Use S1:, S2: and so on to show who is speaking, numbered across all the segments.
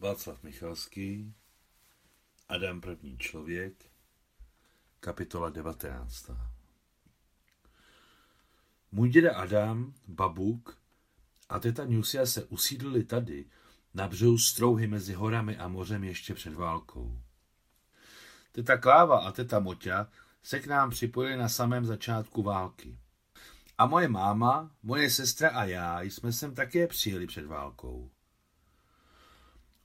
S1: Václav Michalský, Adam první člověk, kapitola 19. Můj děda Adam, babuk a teta Nusia se usídlili tady, na břehu strouhy mezi horami a mořem ještě před válkou. Teta Kláva a teta Moťa se k nám připojili na samém začátku války. A moje máma, moje sestra a já jsme sem také přijeli před válkou.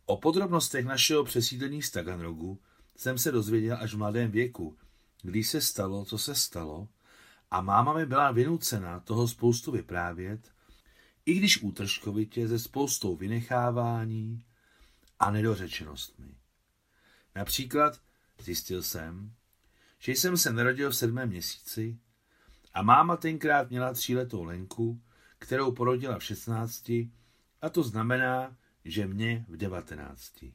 S1: O podrobnostech našeho přesídlení z Taganrogu jsem se dozvěděl až v mladém věku, když se stalo, co se stalo, a máma mi byla vynucena toho spoustu vyprávět, i když útržkovitě ze spoustou vynechávání a nedořečenostmi. Například zjistil jsem, že jsem se narodil v sedmém měsíci a máma tenkrát měla tříletou Lenku, kterou porodila v šestnácti, a to znamená, že mě v devatenácti.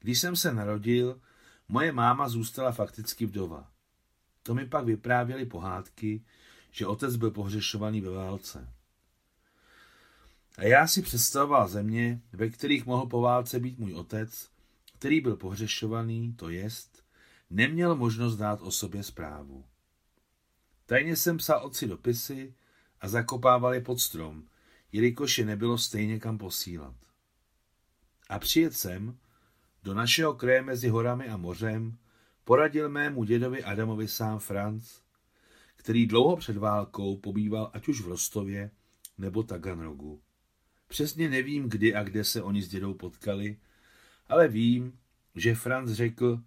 S1: Když jsem se narodil, moje máma zůstala fakticky vdova. To mi pak vyprávěly pohádky, že otec byl pohřešovaný ve válce. A já si představoval země, ve kterých mohl po válce být můj otec, který byl pohřešovaný, to jest, neměl možnost dát o sobě zprávu. Tajně jsem psal otci dopisy a zakopával je pod strom, jelikož je nebylo stejně kam posílat. A přijet sem, do našeho kraje mezi horami a mořem, poradil mému dědovi Adamovi sám Franc, který dlouho před válkou pobýval ať už v Rostově nebo Taganrogu. Přesně nevím, kdy a kde se oni s dědou potkali, ale vím, že Franc řekl,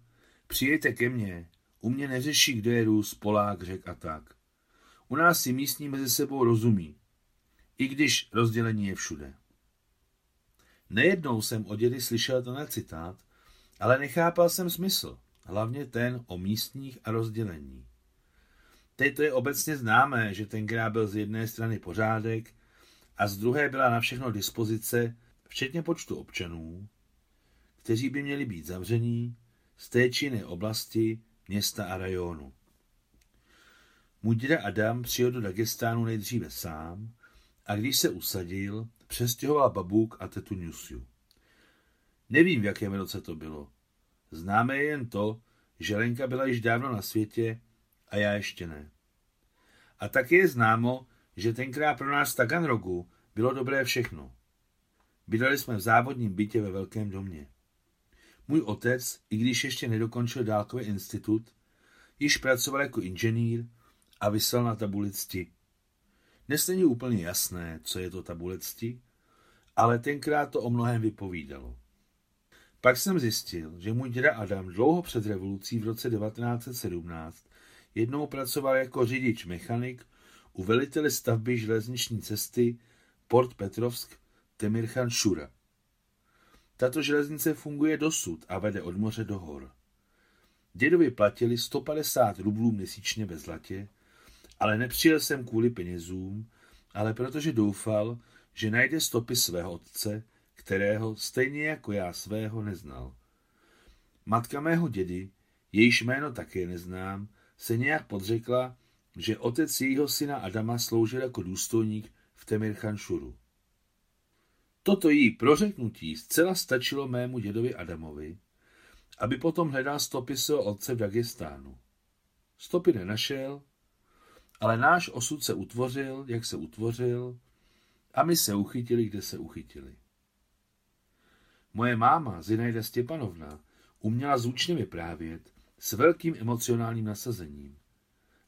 S1: přijďte ke mně, u mě neřeší, kdo je Rus, Polák, Řek a tak. U nás si místní mezi sebou rozumí, i když rozdělení je všude. Nejednou jsem od dědy slyšel tenhle citát, ale nechápal jsem smysl, hlavně ten o místních a rozdělení. Teď to je obecně známé, že tenkrát byl z jedné strany pořádek a z druhé byla na všechno dispozice, včetně počtu občanů, kteří by měli být zavření z té či oblasti, města a rajonu. Můj děda Adam přijel do Dagestánu nejdříve sám a když se usadil, přestěhoval babůk a tetu Nusiu. Nevím, v jakém roce to bylo. Známe jen to, že Lenka byla již dávno na světě a já ještě ne. A taky je známo, že tenkrát pro nás Taganrogu bylo dobré všechno. Bydleli jsme v závodním bytě ve velkém domě. Můj otec, i když ještě nedokončil dálkový institut, již pracoval jako inženýr a vysel na tabuli cti. Dnes není úplně jasné, co je to tabule cti, ale tenkrát to o mnohem vypovídalo. Pak jsem zjistil, že můj děda Adam dlouho před revolucí v roce 1917 jednou pracoval jako řidič mechanik u velitele stavby železniční cesty Port Petrovsk Temirchan Šura. Tato železnice funguje dosud a vede od moře do hor. Dědovi platili 150 rublů měsíčně ve zlatě, ale nepřijel jsem kvůli penězům, ale protože doufal, že najde stopy svého otce, kterého stejně jako já svého neznal. Matka mého dědy, jejíž jméno také neznám, se nějak podřekla, že otec jejího syna Adama sloužil jako důstojník v Temirchanšuru. Toto její prořeknutí zcela stačilo mému dědovi Adamovi, aby potom hledal stopy svého otce v Dagestánu. Stopy nenašel, ale náš osud se utvořil, jak se utvořil, a my se uchytili, kde se uchytili. Moje máma, Zinajda Stěpanovna, uměla zvučně vyprávět s velkým emocionálním nasazením.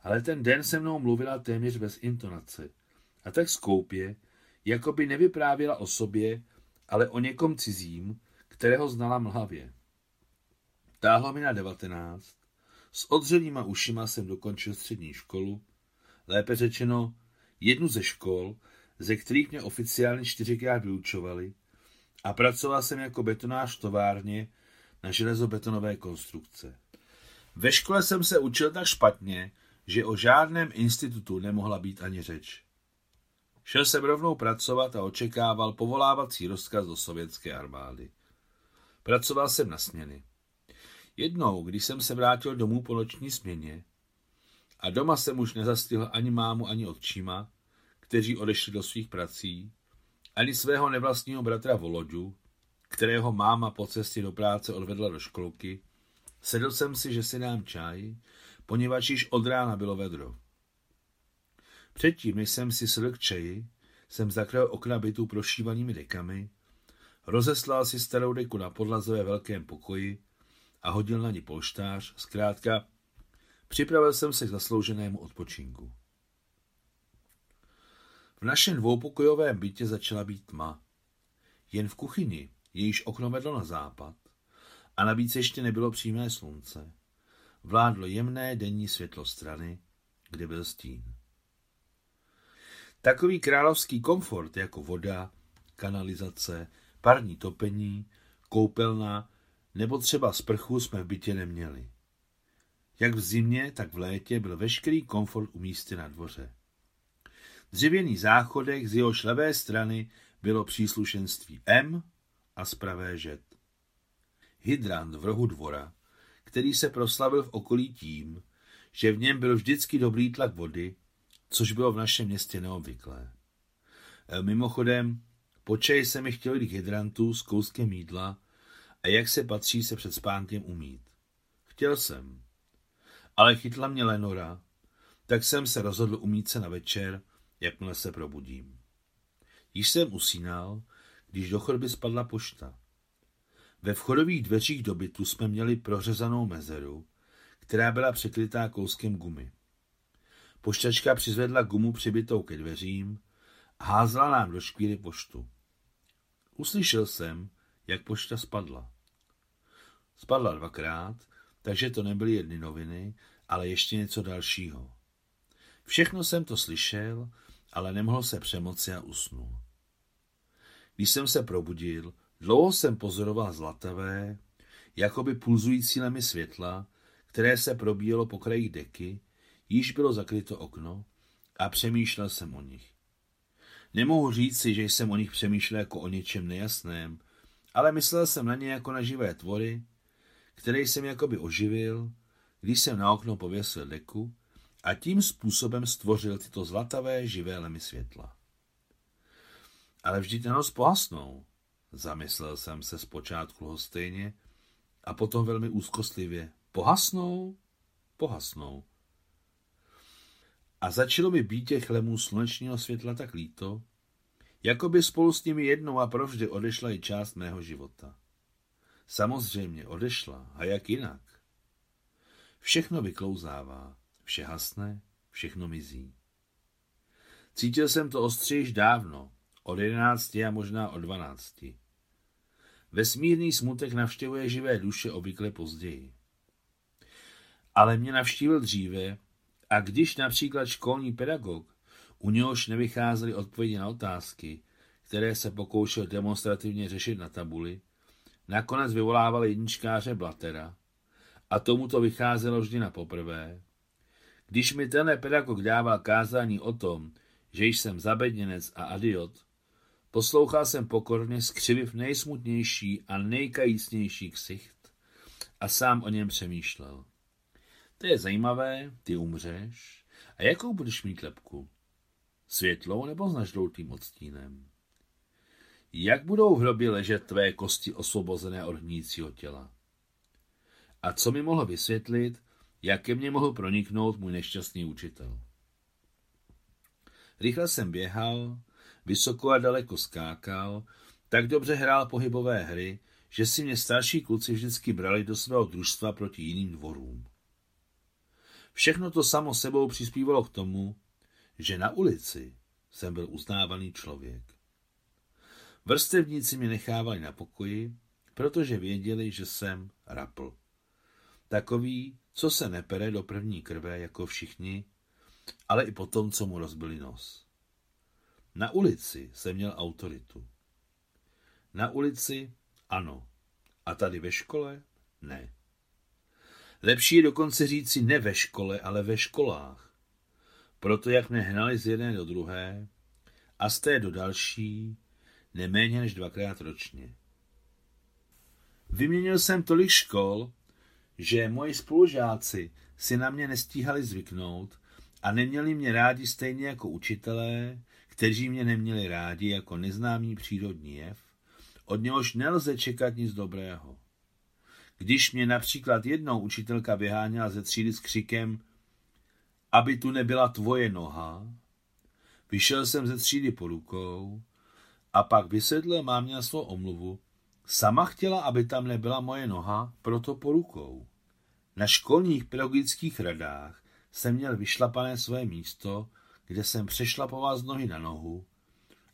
S1: Ale ten den se mnou mluvila téměř bez intonace a tak skoupě, jako by nevyprávěla o sobě, ale o někom cizím, kterého znala mlhavě. Táhlo mi na devatenáct, s odřenýma ušima jsem dokončil střední školu, lépe řečeno jednu ze škol, ze kterých mě oficiálně čtyřikrát vyučovali, a pracoval jsem jako betonář v továrně na železobetonové konstrukce. Ve škole jsem se učil tak špatně, že o žádném institutu nemohla být ani řeč. Šel jsem rovnou pracovat a očekával povolávací rozkaz do sovětské armády. Pracoval jsem na směny. Jednou, když jsem se vrátil domů po noční směně, a doma jsem už nezastihl ani mámu, ani otčíma, kteří odešli do svých prací, ani svého nevlastního bratra Volodu, kterého máma po cestě do práce odvedla do školky, sedl jsem si, že si dám čaj, poněvadž již od rána bylo vedro. Předtím, než jsem si sedl k čaji, jsem zakryl okna bytu prošívanými dekami, rozeslal si starou deku na podlaze ve velkém pokoji a hodil na ní polštář, zkrátka připravil jsem se k zaslouženému odpočinku. V našem dvoupokojovém bytě začala být tma. Jen v kuchyni, jejíž okno vedlo na západ, a navíc ještě nebylo přímé slunce, vládlo jemné denní světlo strany, kde byl stín. Takový královský komfort jako voda, kanalizace, parní topení, koupelna nebo třeba sprchu jsme v bytě neměli. Jak v zimě, tak v létě byl veškerý komfort umístěn na dvoře. Dřevěný záchodek z jeho levé strany bylo příslušenství M a z pravé žet. Hydrant v rohu dvora, který se proslavil v okolí tím, že v něm byl vždycky dobrý tlak vody, což bylo v našem městě neobvyklé. E, mimochodem, po čaji se mi chtěl jít hydrantu s kouskem jídla a jak se patří se před spánkem umít. Chtěl jsem, ale chytla mě Lenora, tak jsem se rozhodl umít se na večer, jakmile se probudím. Již jsem usínal, když do chodby spadla pošta. Ve vchodových dveřích do bytu jsme měli prořezanou mezeru, která byla překrytá kouskem gumy. Poštačka přizvedla gumu přibitou ke dveřím a házela nám do škvíry poštu. Uslyšel jsem, jak pošta spadla. Spadla dvakrát, takže to nebyly jedny noviny, ale ještě něco dalšího. Všechno jsem to slyšel, ale nemohl se přemoci a usnul. Když jsem se probudil, dlouho jsem pozoroval zlatavé, jakoby pulzující lemy světla, které se probíjelo po krajích deky, již bylo zakryto okno a přemýšlel jsem o nich. Nemohu říct si, že jsem o nich přemýšlel jako o něčem nejasném, ale myslel jsem na ně jako na živé tvory, které jsem jakoby oživil, když jsem na okno pověsil deku a tím způsobem stvořil tyto zlatavé živé lemy světla. Ale vždyť na noc pohasnou, zamyslel jsem se zpočátku lhostejně a potom velmi úzkostlivě. Pohasnou? Pohasnou. A začalo mi být těch lemů slunečního světla tak líto, jako by spolu s nimi jednou a provždy odešla i část mého života. Samozřejmě odešla, a jak jinak? Všechno vyklouzává, vše hasne, všechno mizí. Cítil jsem to ostře již dávno, od jedenácti a možná od dvanácti. Vesmírný smutek navštěvuje živé duše obvykle později. Ale mě navštívil dříve a když například školní pedagog, u něhož nevycházely odpovědi na otázky, které se pokoušel demonstrativně řešit na tabuli, nakonec vyvolával jedničkáře Blatera a tomu to vycházelo vždy na poprvé. Když mi tenhle pedagog dával kázání o tom, že jsem zabedněnec a adiot, poslouchal jsem pokorně skřiviv nejsmutnější a nejkajícnější ksicht a sám o něm přemýšlel. To je zajímavé, ty umřeš. A jakou budeš mít lepku? Světlou nebo s nažloutým odstínem? Jak budou v hrobě ležet tvé kosti osvobozené od hnícího těla? A co mi mohl vysvětlit, jak ke mně mohl proniknout můj nešťastný učitel? Rychle jsem běhal, vysoko a daleko skákal, tak dobře hrál pohybové hry, že si mě starší kluci vždycky brali do svého družstva proti jiným dvorům. Všechno to samo sebou přispívalo k tomu, že na ulici jsem byl uznávaný člověk. Vrstevníci mě nechávali na pokoji, protože věděli, že jsem rapl. Takový, co se nepere do první krve jako všichni, ale i potom, co mu rozbili nos. Na ulici jsem měl autoritu. Na ulici ano, a tady ve škole ne. Lepší je dokonce říci ne ve škole, ale ve školách. Proto jak mě hnali z jedné do druhé a z té do další, neméně než dvakrát ročně. Vyměnil jsem tolik škol, že moji spolužáci si na mě nestíhali zvyknout a neměli mě rádi stejně jako učitelé, kteří mě neměli rádi jako neznámý přírodní jev, od něhož nelze čekat nic dobrého. Když mě například jednou učitelka vyháněla ze třídy s křikem, aby tu nebyla tvoje noha, vyšel jsem ze třídy po rukou a pak vysvětlil mámě na svou omluvu, sama chtěla, aby tam nebyla moje noha, proto po rukou. Na školních pedagogických radách jsem měl vyšlapané své místo, kde jsem přešlapoval z nohy na nohu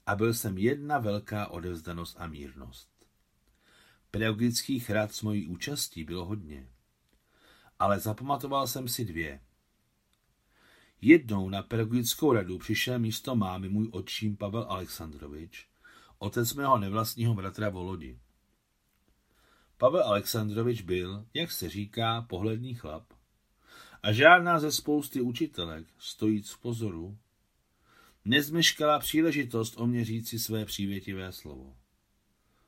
S1: a byl jsem jedna velká odevzdanost a mírnost. Pedagogických rad s mojí účastí bylo hodně, ale zapamatoval jsem si dvě. Jednou na pedagogickou radu přišel místo mámy můj otčím Pavel Alexandrovič, otec mého nevlastního bratra Volodi. Pavel Alexandrovič byl, jak se říká, pohledný chlap. A žádná ze spousty učitelek, stojíc v pozoru, nezmeškala příležitost o mě říci své přívětivé slovo.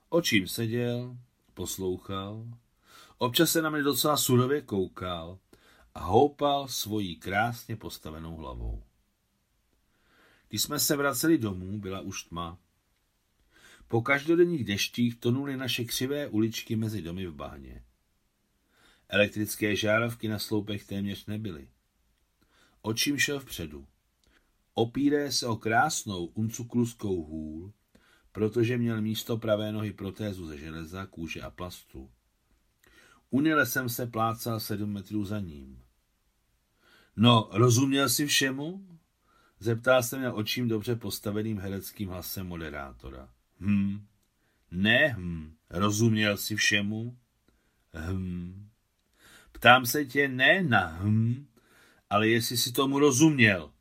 S1: Očím seděl, poslouchal, občas se na mě docela surově koukal a houpal svojí krásně postavenou hlavou. Když jsme se vraceli domů, byla už tma. Po každodenních deštích tonuly naše křivé uličky mezi domy v bahně. Elektrické žárovky na sloupech téměř nebyly. Očím šel vpředu. Opíré se o krásnou uncukluskou hůl, protože měl místo pravé nohy protézu ze železa, kůže a plastu. Unile jsem se plácal sedm metrů za ním. No, rozuměl jsi všemu? Zeptal se mě očím dobře postaveným hereckým hlasem moderátora. Hm. Ne, hm. Rozuměl jsi všemu? Hm. Ptám se tě ne na hm, ale jestli si tomu rozuměl.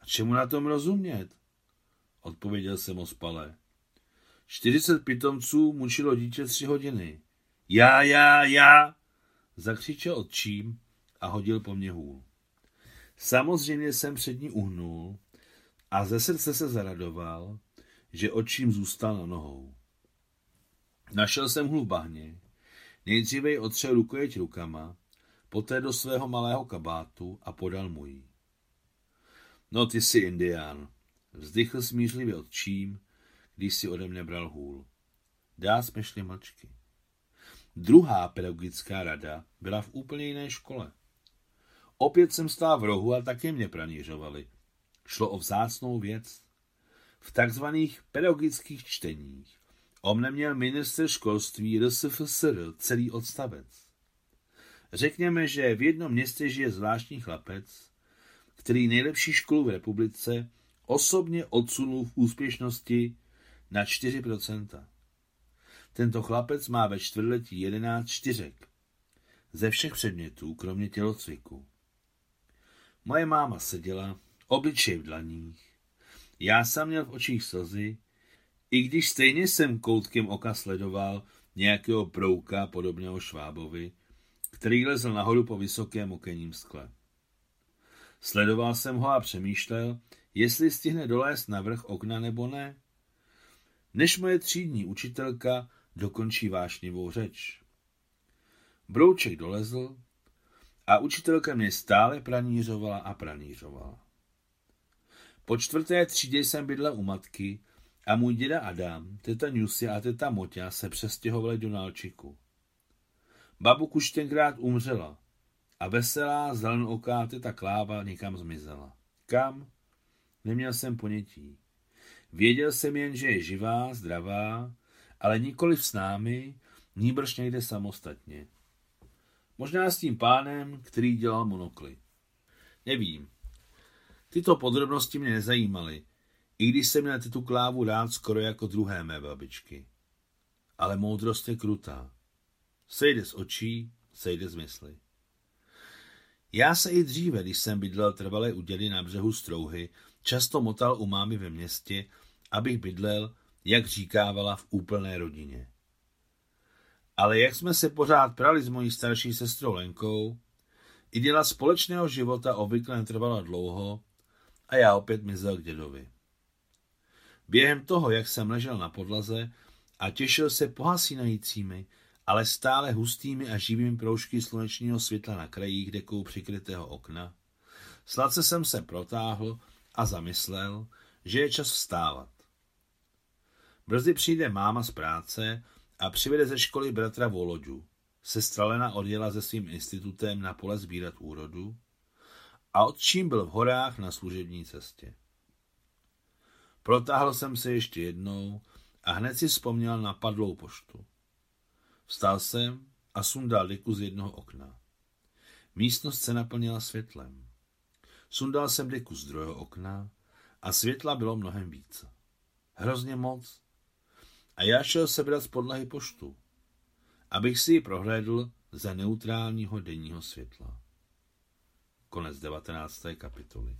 S1: A čemu na tom rozumět? Odpověděl jsem ospale. 40 pitomců mučilo dítě tři hodiny. Já, já, já, zakřičel odčím a hodil po mně hůl. Samozřejmě jsem před ní uhnul a ze srdce se zaradoval, že očím zůstal na nohou. Našel jsem hůl v bahně, nejdříve ji otřel rukojeť rukama, poté do svého malého kabátu a podal mu ji. No ty jsi indián, vzdychl smířlivě odčím, když si ode mne bral hůl. Dá jsme šli mlčky. Druhá pedagogická rada byla v úplně jiné škole. Opět jsem stál v rohu a také mě pranířovali. Šlo o vzácnou věc. V takzvaných pedagogických čteních o mne měl minister školství RSFSR celý odstavec. Řekněme, že v jednom městě žije zvláštní chlapec, který nejlepší školu v republice osobně odsunul v úspěšnosti na 4%. Tento chlapec má ve čtvrtletí 11 čtyřek. Ze všech předmětů, kromě tělocviku. Moje máma seděla, obličej v dlaních. Já jsem měl v očích slzy, i když stejně jsem koutkem oka sledoval nějakého brouka podobného Švábovi, který lezl nahoru po vysokém okenním skle. Sledoval jsem ho a přemýšlel, jestli stihne dolézt na vrch okna nebo ne. Než moje třídní učitelka dokončí vášnivou řeč. Brouček dolezl a učitelka mě stále pranířovala a pranířovala. Po čtvrté třídě jsem bydlel u matky a můj děda Adam, teta Newsy a teta Moťa se přestěhovali do Nalčiku. Babuk už tenkrát umřela a veselá zelenooká teta Kláva někam zmizela. Kam? Neměl jsem ponětí. Věděl jsem jen, že je živá, zdravá, ale nikoli s námi, níbrž někde samostatně. Možná s tím pánem, který dělal monokly. Nevím. Tyto podrobnosti mě nezajímaly, i když jsem měl tu klávu rád skoro jako druhé mé babičky. Ale moudrost je krutá. Sejde z očí, sejde z mysli. Já se i dříve, když jsem bydlel trvalé u dědy na břehu Strouhy, často motal u mámy ve městě, abych bydlel, jak říkávala, v úplné rodině. Ale jak jsme se pořád prali s mojí starší sestrou Lenkou, i děla společného života obvykle netrvala dlouho a já opět mizel k dědovi. Během toho, jak jsem ležel na podlaze a těšil se pohasínajícími, ale stále hustými a živými proužky slunečního světla na krajích dekou přikrytého okna, sladce jsem se protáhl a zamyslel, že je čas vstávat. Brzy přijde máma z práce a přivede ze školy bratra Voloďu. Sestra Lena odjela se svým institutem na pole sbírat úrodu a odčím byl v horách na služební cestě. Protáhl jsem se ještě jednou a hned si vzpomněl na padlou poštu. Vstal jsem a sundal deku z jednoho okna. Místnost se naplnila světlem. Sundal jsem deku z druhého okna a světla bylo mnohem více. Hrozně moc. A já šel sebrat z podlahy poštu, abych si ji prohlédl za neutrálního denního světla. Konec 19. kapitoly.